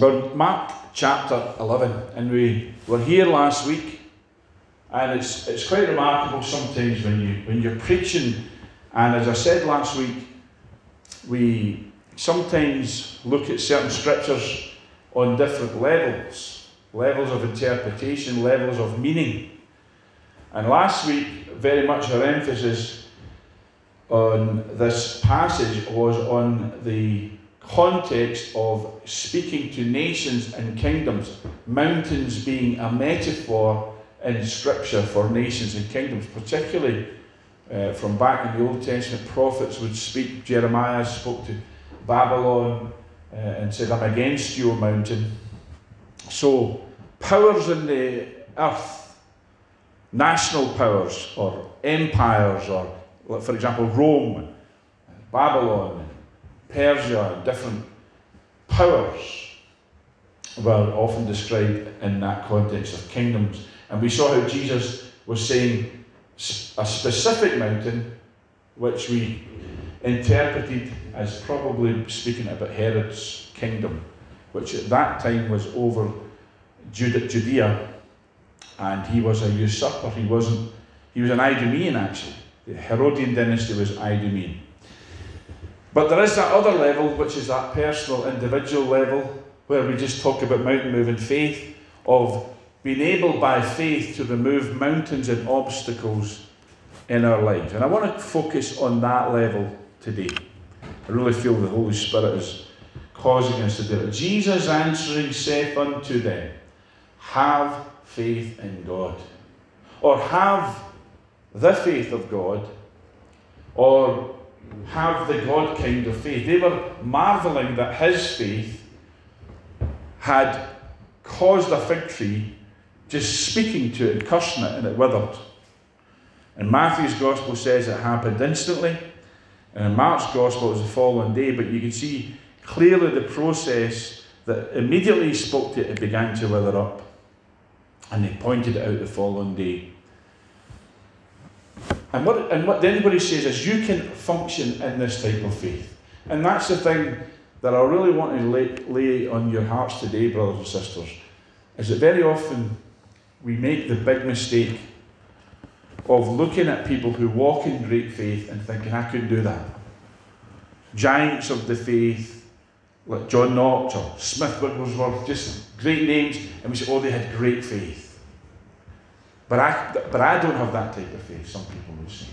We're Mark chapter 11, and we were here last week, and it's, it's quite remarkable sometimes when, you, when you're preaching, and as I said last week, we sometimes look at certain scriptures on different levels levels of interpretation, levels of meaning. And last week, very much our emphasis on this passage was on the context of speaking to nations and kingdoms, mountains being a metaphor in Scripture for nations and kingdoms, particularly uh, from back in the Old Testament. Prophets would speak, Jeremiah spoke to Babylon uh, and said, I'm against you, mountain. So, powers in the earth, national powers or empires, or for example, Rome, Babylon, Persia, different powers were often described in that context of kingdoms. And we saw how Jesus was saying a specific mountain, which we interpreted as probably speaking about Herod's kingdom, which at that time was over Judea, and he was a usurper. He wasn't. He was an Idumean actually. The Herodian dynasty was Idumean. But there is that other level, which is that personal, individual level, where we just talk about mountain moving faith, of being able by faith to remove mountains and obstacles in our lives. And I want to focus on that level today. I really feel the Holy Spirit is causing us to do it. Jesus answering saith unto them, Have faith in God. Or have the faith of God. Or have the God kind of faith. They were marveling that his faith had caused a fig tree just speaking to it and cursing it and it withered. And Matthew's gospel says it happened instantly, and in Mark's gospel it was the following day, but you can see clearly the process that immediately he spoke to it, it began to wither up. And they pointed it out the following day. And what, and what anybody says is you can function in this type of faith. And that's the thing that I really want to lay, lay on your hearts today, brothers and sisters, is that very often we make the big mistake of looking at people who walk in great faith and thinking, I couldn't do that. Giants of the faith, like John Knox or Smith Wigglesworth, just great names, and we say, oh, they had great faith. But I, but I don't have that type of faith, some people would say.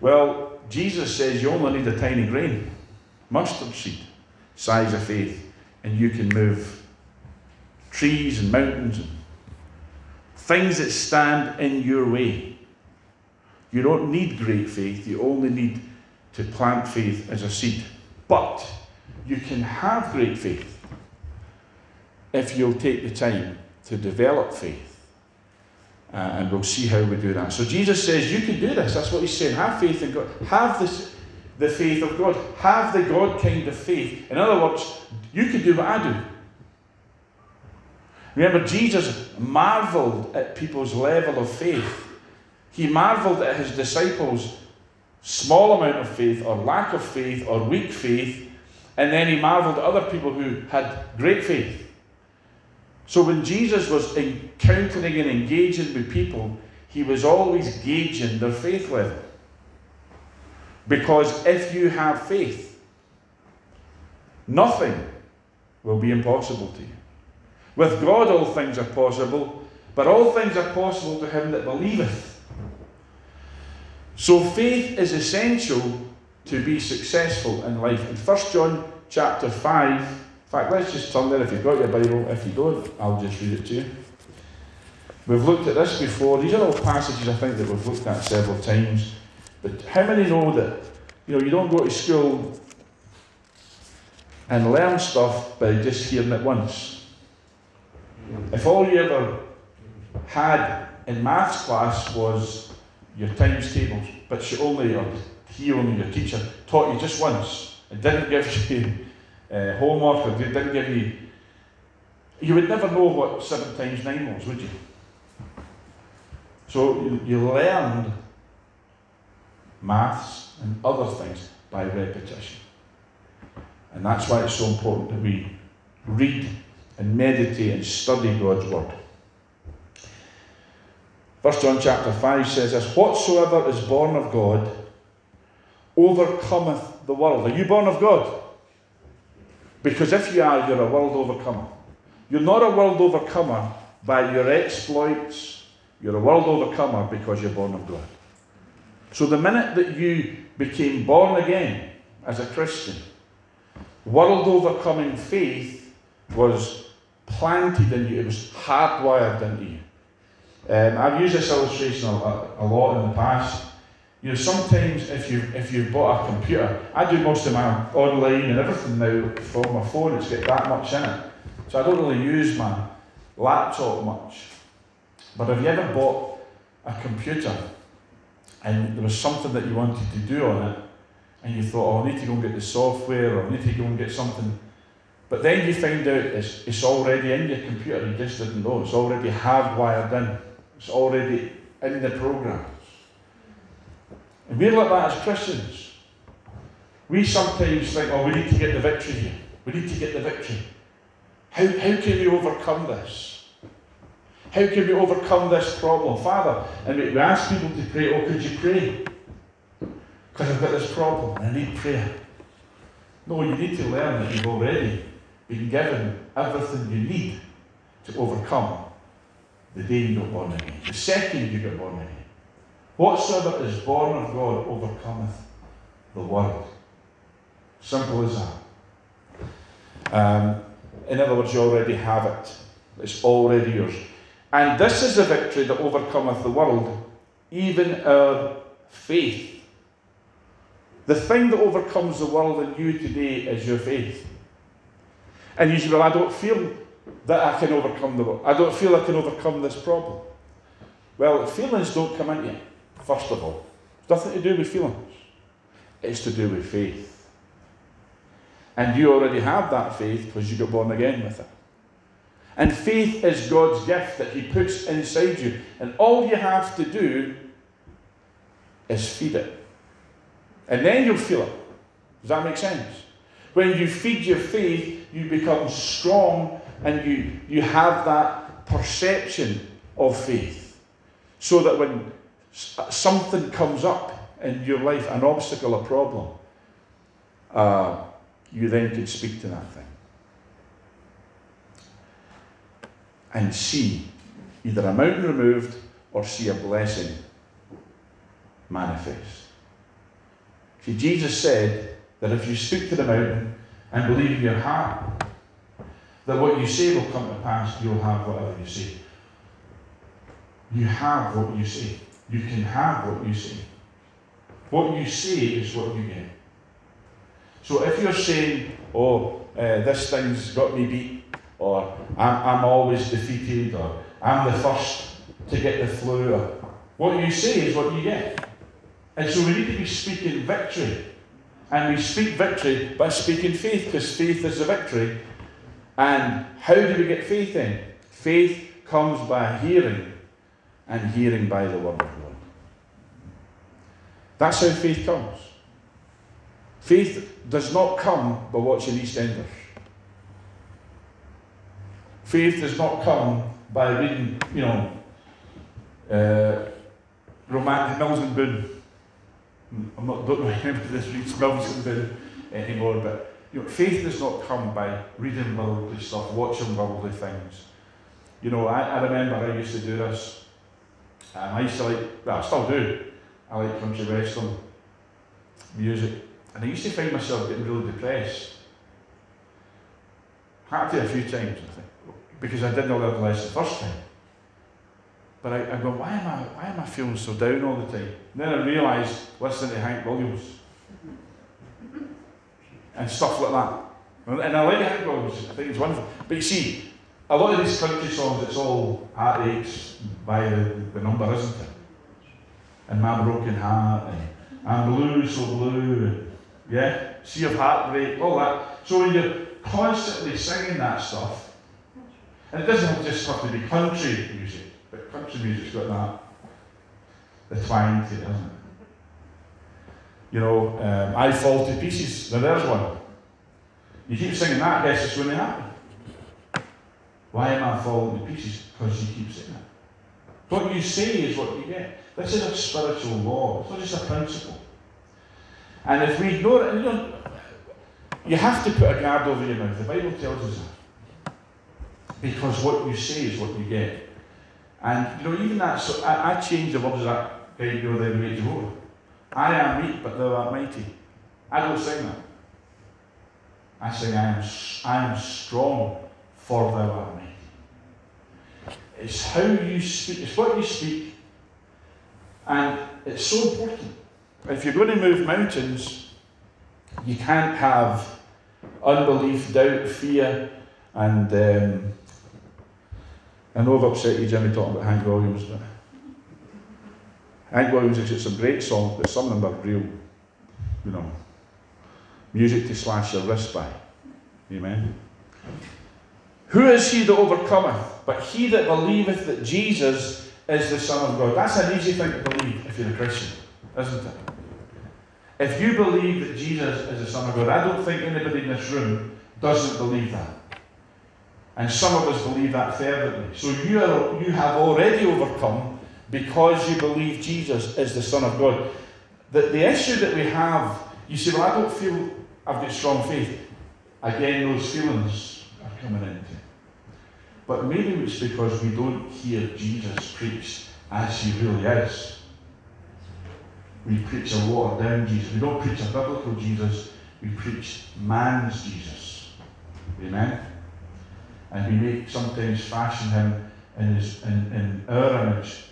Well, Jesus says you only need a tiny grain, mustard seed size of faith, and you can move trees and mountains and things that stand in your way. You don't need great faith, you only need to plant faith as a seed. But you can have great faith if you'll take the time to develop faith uh, and we'll see how we do that. So Jesus says, You can do this. That's what he's saying. Have faith in God. Have this, the faith of God. Have the God kind of faith. In other words, you can do what I do. Remember, Jesus marveled at people's level of faith. He marveled at his disciples' small amount of faith, or lack of faith, or weak faith, and then he marveled at other people who had great faith. So when Jesus was encountering and engaging with people, he was always gauging their faith level. Because if you have faith, nothing will be impossible to you. With God, all things are possible, but all things are possible to him that believeth. So faith is essential to be successful in life. In 1 John chapter 5, fact, let's just turn there if you've got your Bible. If you don't, I'll just read it to you. We've looked at this before. These are all passages I think that we've looked at several times. But how many know that you know you don't go to school and learn stuff by just hearing it once? If all you ever had in maths class was your times tables, but you only or he only your teacher taught you just once and didn't give you uh, homework or didn't give you, you would never know what 7 times 9 was, would you? So you, you learned maths and other things by repetition. And that's why it's so important that we read and meditate and study God's Word. 1 John chapter 5 says this Whatsoever is born of God overcometh the world. Are you born of God? Because if you are, you're a world overcomer. You're not a world overcomer by your exploits, you're a world overcomer because you're born of God. So the minute that you became born again as a Christian, world overcoming faith was planted in you, it was hardwired into you. Um, I've used this illustration a, a, lot in the past. You know, sometimes if you if you've bought a computer, I do most of my online and everything now from my phone. It's got that much in it, so I don't really use my laptop much. But have you ever bought a computer and there was something that you wanted to do on it, and you thought, oh, I need to go and get the software, or I need to go and get something. But then you find out it's, it's already in your computer, you just didn't know. It's already hardwired in, it's already in the programs. And we're like that as Christians. We sometimes think, oh, we need to get the victory here. We need to get the victory. How, how can we overcome this? How can we overcome this problem? Father, and we ask people to pray, oh, could you pray? Because I've got this problem and I need prayer. No, you need to learn that you've already been given everything you need to overcome the day you got born again, the second you got born again. Whatsoever is born of God overcometh the world. Simple as that. Um, in other words, you already have it. It's already yours. And this is the victory that overcometh the world, even our faith. The thing that overcomes the world in you today is your faith. And you say, Well, I don't feel that I can overcome the world. I don't feel I can overcome this problem. Well, feelings don't come into you, first of all. It's nothing to do with feelings, it's to do with faith. And you already have that faith because you got born again with it. And faith is God's gift that He puts inside you. And all you have to do is feed it. And then you'll feel it. Does that make sense? When you feed your faith, you become strong and you, you have that perception of faith. So that when something comes up in your life, an obstacle, a problem, uh, you then can speak to that thing. And see either a mountain removed or see a blessing manifest. See, Jesus said that if you speak to the mountain and believe in your heart that what you say will come to pass, you'll have whatever you say. You have what you say. You can have what you say. What you say is what you get. So if you're saying, oh, uh, this thing's got me beat, or I'm, I'm always defeated, or I'm the first to get the flu, or what you say is what you get. And so we need to be speaking victory. And we speak victory by speaking faith, because faith is the victory. And how do we get faith in? Faith comes by hearing, and hearing by the word of God. That's how faith comes. Faith does not come by watching EastEnders. Faith does not come by reading, you know, uh, romantic Mills and Boon. I'm not, don't know anybody reads Mills and Boon anymore, but you know, faith does not come by reading worldly stuff, watching worldly things. You know, I, I remember I used to do this. Um, I used to like, well, I still do. I like country western music. And I used to find myself getting really depressed. Happened a few times, I think, because I didn't the lesson the first time. But I, I go, why am I, why am I feeling so down all the time? And then I realised listening to Hank Williams and stuff like that. And I like Hank Williams, I think it's wonderful. But you see, a lot of these country songs, it's all heartaches by the, the number, isn't it? And My Broken Heart, and I'm Blue, So Blue, and yeah, Sea of Heartbreak, all that. So when you're constantly singing that stuff, and it doesn't just have to be country music, but country music's got that, the twang to it, doesn't it? You know, um, I Fall to Pieces, now there's one. You keep singing that, guess it's going to happen. Why am I falling to pieces? Because you keep saying it. What you say is what you get. This is a spiritual law. It's not just a principle. And if we ignore it, you, know, you have to put a guard over your mouth. The Bible tells us that. Because what you say is what you get. And you know, even that, so I, I changed the words of that guy the other Jehovah. I am weak, but thou art mighty. I don't sing that. I say I am, I am strong, for thou art mighty. It's how you speak, it's what you speak, and it's so important. If you're going to move mountains, you can't have unbelief, doubt, fear, and um, I know I've upset you, Jimmy, talking about Hank Williams, but Hank Williams got some great songs, but some of them are real, you know, music to slash your wrist by. Amen. Who is he that overcometh? But he that believeth that Jesus is the Son of God. That's an easy thing to believe if you're a Christian, isn't it? If you believe that Jesus is the Son of God, I don't think anybody in this room doesn't believe that. And some of us believe that fervently. So you, are, you have already overcome because you believe Jesus is the Son of God. The, the issue that we have, you say, well, I don't feel I've got strong faith. Again, those feelings are coming into. But maybe it's because we don't hear Jesus preached as he really is we preach a watered down Jesus. We don't preach a biblical Jesus, we preach man's Jesus. Amen? And we make sometimes fashion him in, his, in, in our image,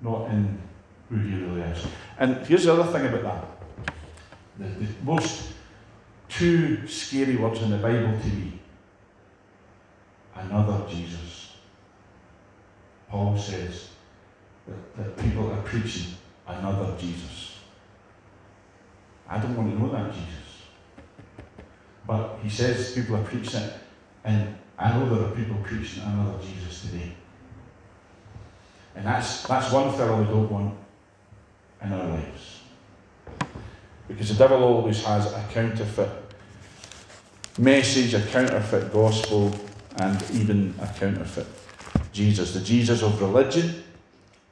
not in who he really is. And here's the other thing about that. The, the most two scary words in the Bible to me another Jesus. Paul says that, that people are preaching another Jesus. I don't want to know that Jesus. But he says people are preaching it, and I know there are people preaching another Jesus today. And that's, that's one fellow we don't want in our lives. Because the devil always has a counterfeit message, a counterfeit gospel, and even a counterfeit Jesus. The Jesus of religion,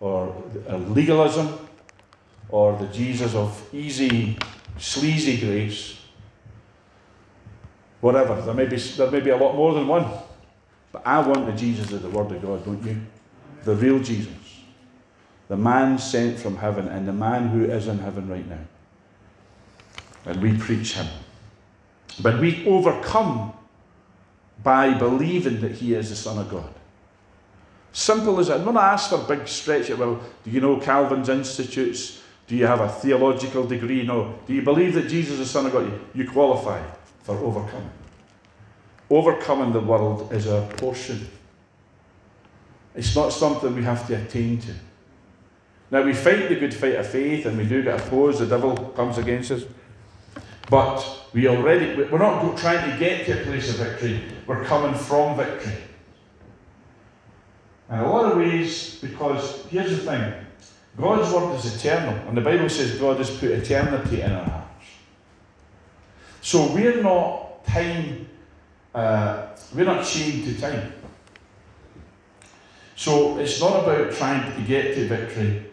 or legalism, or the Jesus of easy sleazy grace, whatever. There may, be, there may be a lot more than one. But I want the Jesus of the Word of God, don't you? The real Jesus. The man sent from heaven and the man who is in heaven right now. And we preach him. But we overcome by believing that he is the Son of God. Simple as that. I'm not ask for a big stretch. Well, do you know Calvin's Institutes? Do you have a theological degree? No. Do you believe that Jesus is the Son of God? You qualify for overcoming. Overcoming the world is our portion. It's not something we have to attain to. Now, we fight the good fight of faith and we do get opposed, the devil comes against us. But we already, we're not trying to get to a place of victory, we're coming from victory. In a lot of ways, because here's the thing God's word is eternal, and the Bible says God has put eternity in our hearts. So we're not time, uh, we're not chained to time. So it's not about trying to get to victory,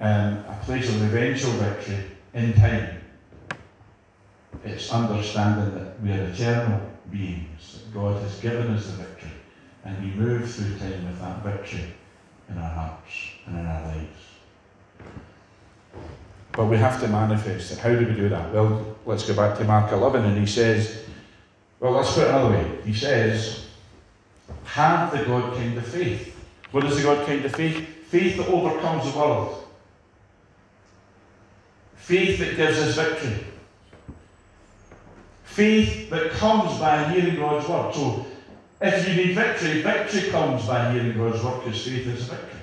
um, a place of eventual victory in time. It's understanding that we are eternal beings, that God has given us the victory, and we move through time with that victory in our hearts and in our lives. But we have to manifest it. How do we do that? Well, let's go back to Mark 11, and he says, well, let's put it another way. He says, have the God kind of faith. What is the God kind of faith? Faith that overcomes the world. Faith that gives us victory. Faith that comes by hearing God's word. So, if you need victory, victory comes by hearing God's word because faith is victory.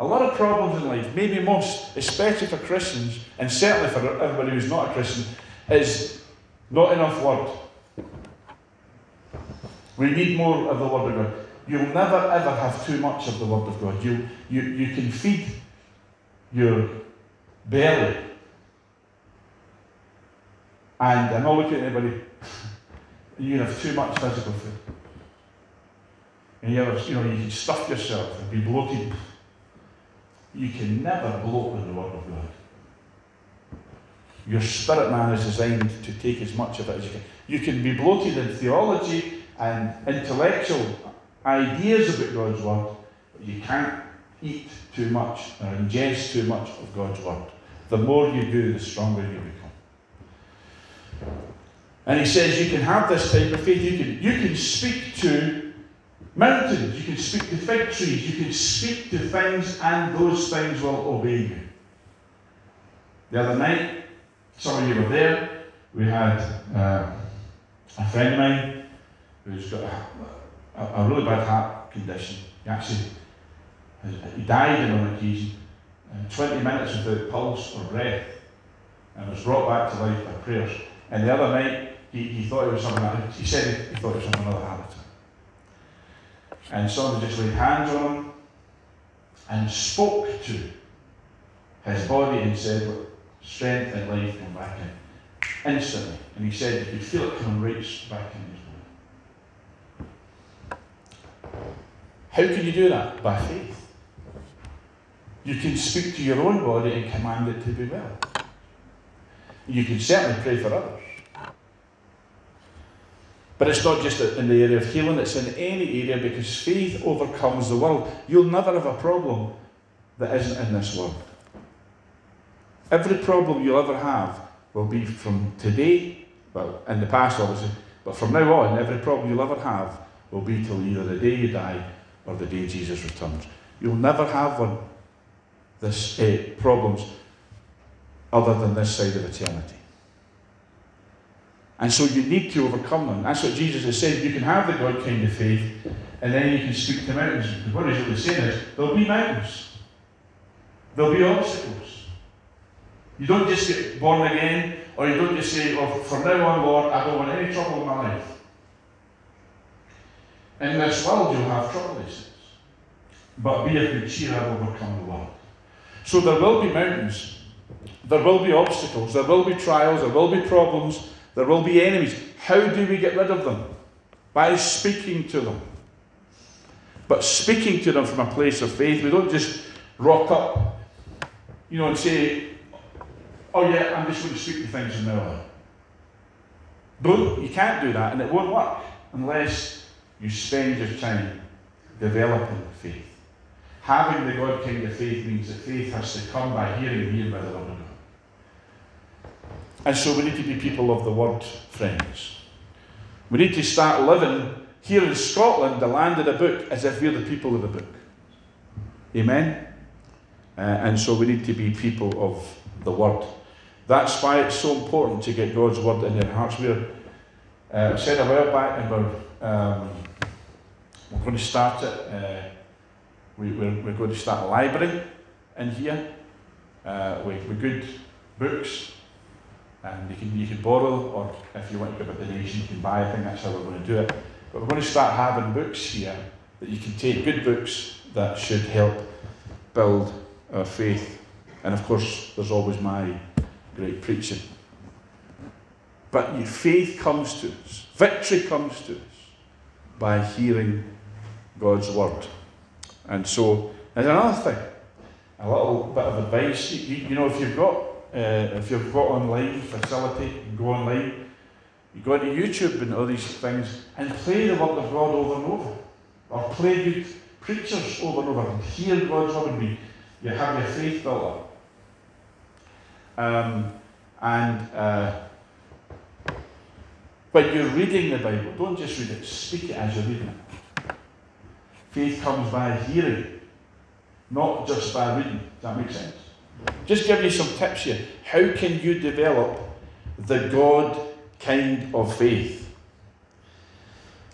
A lot of problems in life, maybe most, especially for Christians, and certainly for everybody who's not a Christian, is not enough word. We need more of the Word of God. You'll never ever have too much of the Word of God. You, you, you can feed your belly. And I'm not looking at anybody, you have too much physical food. And you ever, you know, you can stuff yourself and be bloated. You can never bloat with the Word of God. Your spirit man is designed to take as much of it as you can. You can be bloated in theology and intellectual ideas about God's Word, but you can't eat too much or ingest too much of God's Word. The more you do, the stronger you become. And he says you can have this type of faith. You can, you can speak to mountains, you can speak to fig trees, you can speak to things, and those things will obey you. The other night, some of you were there, we had uh, a friend of mine who's got a, a, a, really bad heart condition. He actually he died on one occasion, uh, 20 minutes without pulse or breath, and was brought back to life by prayers. And the other night, he, he thought it was something, he said he thought it was another heart attack. And somebody just laid hands on him and spoke to his body and said, strength and life come back in instantly. And he said you could feel it coming right back in his body. How can you do that? By faith. You can speak to your own body and command it to be well. You can certainly pray for others. But it's not just in the area of healing, it's in any area because faith overcomes the world. You'll never have a problem that isn't in this world. Every problem you'll ever have will be from today, well, in the past obviously, but from now on, every problem you'll ever have will be till either the day you die or the day Jesus returns. You'll never have one, this uh, problems other than this side of eternity. And so you need to overcome them. That's what Jesus has said. You can have the God kind of faith, and then you can speak to mountains. Because what he's really saying is, there'll be mountains. There'll be obstacles. You don't just get born again, or you don't just say, oh, from now on, Lord, I don't want any trouble in my life. In this world, you'll have trouble. But be of good cheer, I've overcome the world. So there will be mountains. There will be obstacles. There will be trials. There will be problems. There will be enemies. How do we get rid of them? By speaking to them. But speaking to them from a place of faith, we don't just rock up, you know, and say, oh yeah, I'm just going to speak to things in on. Don't, you can't do that, and it won't work unless you spend your time developing faith. Having the God kind of faith means that faith has to come by hearing, hearing by the God. And so we need to be people of the word, friends. We need to start living here in Scotland, the land of the book, as if we're the people of the book. Amen? Uh, and so we need to be people of the word. That's why it's so important to get God's word in your hearts. We're uh, said a while back, and we're, um, we're going to start it. Uh, we, we're, we're, going to start a library in here uh, with, with good books and you can, you can borrow, or if you want to give a donation, you can buy. I think that's how we're going to do it. But we're going to start having books here that you can take, good books that should help build our faith. And of course, there's always my great preaching. But your faith comes to us, victory comes to us by hearing God's word. And so, there's another thing, a little bit of advice. You, you know, if you've got uh, if you've got online facility, go online, you go into YouTube and all these things and play the Word of God over and over. Or play good preachers over and over and hear God's Word and you have your faith built up. Um, and uh, you're reading the Bible, don't just read it, speak it as you're reading it. Faith comes by hearing, not just by reading. Does that make sense? Just give you some tips here. How can you develop the God kind of faith?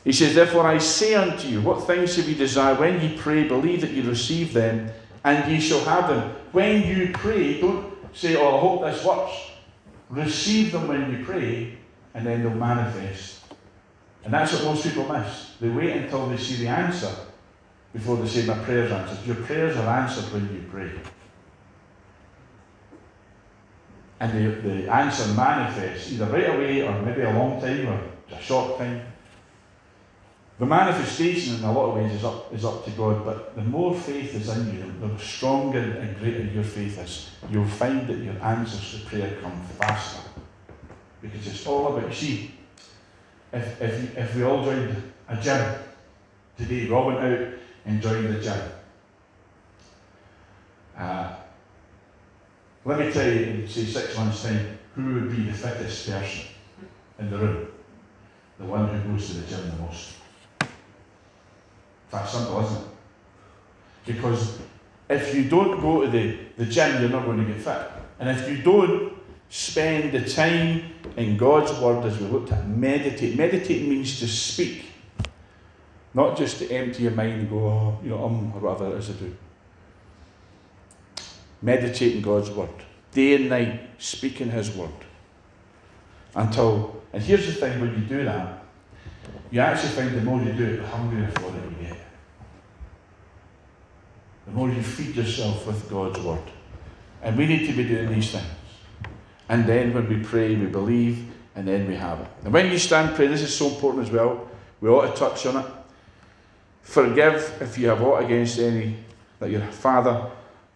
He says, Therefore I say unto you, what things have you desire when ye pray, believe that ye receive them, and ye shall have them. When you pray, don't say, Oh, I hope this works. Receive them when you pray, and then they'll manifest. And that's what most people miss. They wait until they see the answer before they say, My prayer's answered. Your prayers are answered when you pray. And the, the answer manifests either right away or maybe a long time or a short time. The manifestation in a lot of ways is up, is up to God, but the more faith is in you, the stronger and greater your faith is, you'll find that your answers to prayer come faster. Because it's all about, see, if, if, if we all joined a gym today, we all out and joined the gym. Uh, let me tell you, in say six months' time, who would be the fittest person in the room? The one who goes to the gym the most. That's simple, isn't it? Because if you don't go to the, the gym, you're not going to get fit. And if you don't spend the time in God's Word as we looked at, meditate. Meditate means to speak, not just to empty your mind and go, oh, you know, um, or whatever it is I do. Meditate in God's Word, day and night, speaking His Word. Until, and here's the thing when you do that, you actually find the more you do it, the hungrier for it you get. The more you feed yourself with God's Word. And we need to be doing these things. And then when we pray, we believe, and then we have it. And when you stand praying, this is so important as well. We ought to touch on it. Forgive if you have aught against any, that your Father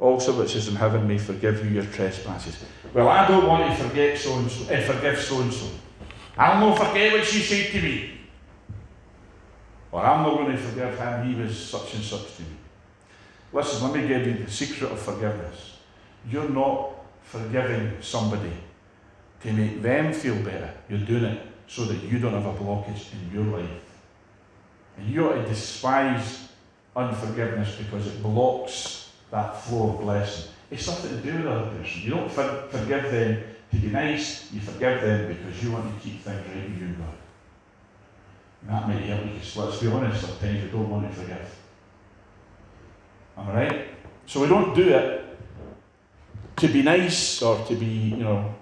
also which is in heaven may forgive you your trespasses. Well, I don't want to forget so and so, and forgive so and so. I'll not forget what she said to me. Or I'm not going to forgive him, he was such and such to me. Listen, let me give you the secret of forgiveness. You're not forgiving somebody to make them feel better. You're doing it so that you don't have a blockage in your life. And you ought to despise unforgiveness because it blocks that flow of blessing. It's nothing to do with the other person. You don't for- forgive them to be nice, you forgive them because you want to keep things right with you and God. And that may help let's be honest, sometimes we don't want to forgive. Am I right? So we don't do it to be nice or to be, you know,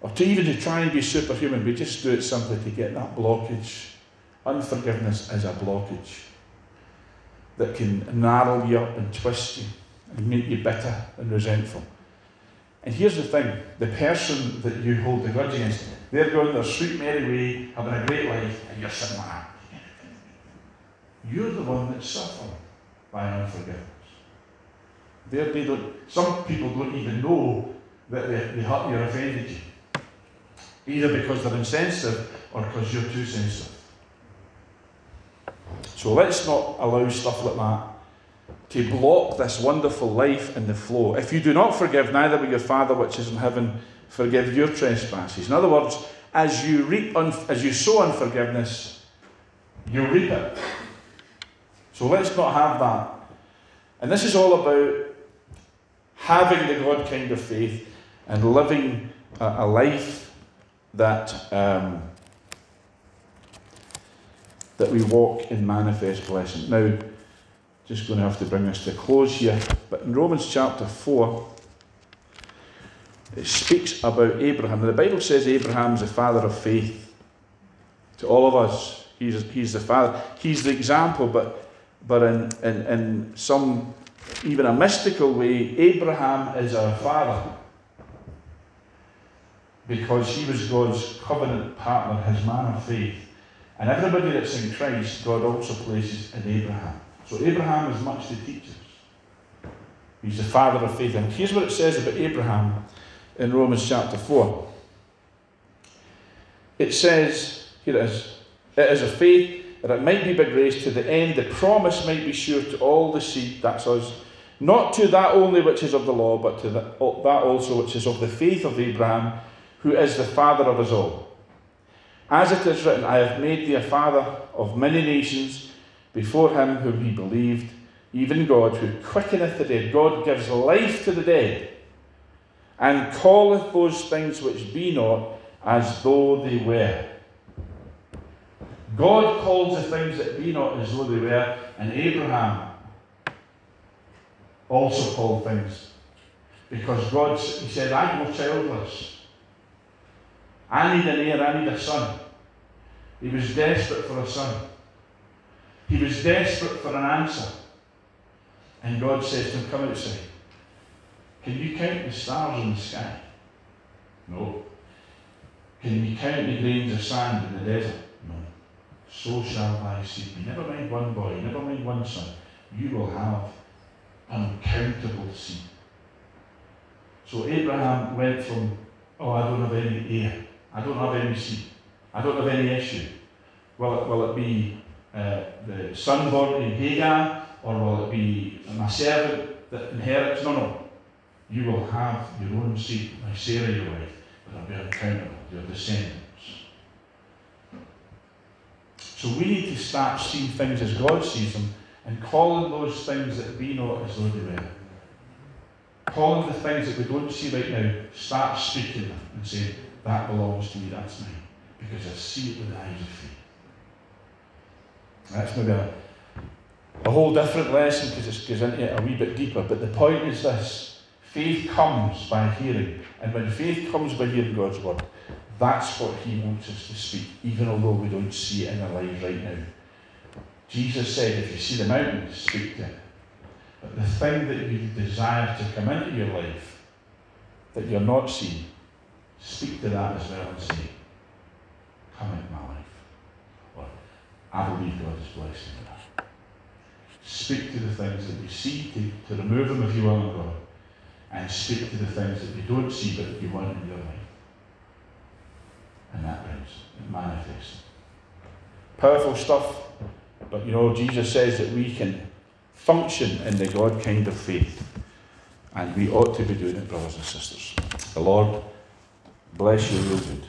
or to even to try and be superhuman. We just do it simply to get that blockage. Unforgiveness is a blockage that can narrow you up and twist you and make you bitter and resentful. And here's the thing the person that you hold the grudge against, they're going their sweet merry way, having a great life, and you're sitting like that. You're the one that's suffering by unforgiveness. They're, they don't, some people don't even know that they, they hurt you or offended you. Either because they're insensitive or because you're too sensitive. So let's not allow stuff like that to block this wonderful life and the flow. If you do not forgive, neither will your Father which is in heaven forgive your trespasses. In other words, as you reap un- as you sow unforgiveness, you reap it. So let's not have that. And this is all about having the God kind of faith and living a, a life that um, that we walk in manifest blessing. Now, just going to have to bring this to a close here, but in Romans chapter 4, it speaks about Abraham. Now, the Bible says Abraham's the father of faith to all of us. He's, he's the father. He's the example, but, but in, in, in some, even a mystical way, Abraham is our father because he was God's covenant partner, his man of faith. And everybody that's in Christ, God also places in Abraham. So Abraham is much to teach us. He's the father of faith. And here's what it says about Abraham in Romans chapter 4. It says, here it is, it is a faith that it might be by grace to the end the promise might be sure to all the seed, that's us, not to that only which is of the law, but to that also which is of the faith of Abraham, who is the father of us all. As it is written, I have made thee a father of many nations before him whom he believed, even God, who quickeneth the dead. God gives life to the dead, and calleth those things which be not as though they were. God calls the things that be not as though they were, and Abraham also called things. Because God, he said, I'm no childless. I need an heir, I need a son. He was desperate for a son. He was desperate for an answer. And God says to him, Come outside. Can you count the stars in the sky? No. Can you count the grains of sand in the desert? No. so shall thy seed be. Never mind one boy, never mind one son. You will have uncountable seed. So Abraham went from, oh, I don't have any heir. I don't have any seed. I don't have any issue. Will it, will it be uh, the son born in Hagar, or will it be my servant that inherits? No, no. You will have your own seed, my Sarah, your wife, that will be uncountable, your descendants. So we need to start seeing things as God sees them and calling those things that be not as though they were. Calling the things that we don't see right now, start speaking them and saying, That belongs to me, that's mine. Because I see it with the eyes of faith. That's maybe a, a whole different lesson because it goes into it a wee bit deeper. But the point is this faith comes by hearing. And when faith comes by hearing God's word, that's what He wants us to speak, even although we don't see it in our lives right now. Jesus said, if you see the mountain, speak to it. But the thing that you desire to come into your life that you're not seeing, speak to that as well and say, Come into my life. I believe God is blessing me. Speak to the things that you see to, to remove them if you will, God. And speak to the things that you don't see but you want in your life. And that brings it manifests. Powerful stuff. But you know, Jesus says that we can function in the God kind of faith. And we ought to be doing it, brothers and sisters. The Lord bless you real good.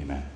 Amen.